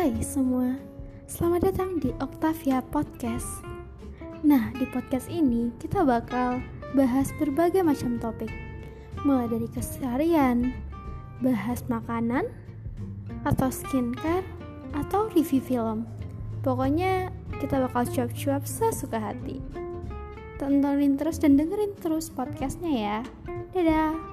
Hai semua, selamat datang di Octavia Podcast. Nah, di podcast ini kita bakal bahas berbagai macam topik, mulai dari keseharian, bahas makanan, atau skincare, atau review film. Pokoknya kita bakal cuap-cuap sesuka hati. Tontonin terus dan dengerin terus podcastnya ya. Dadah!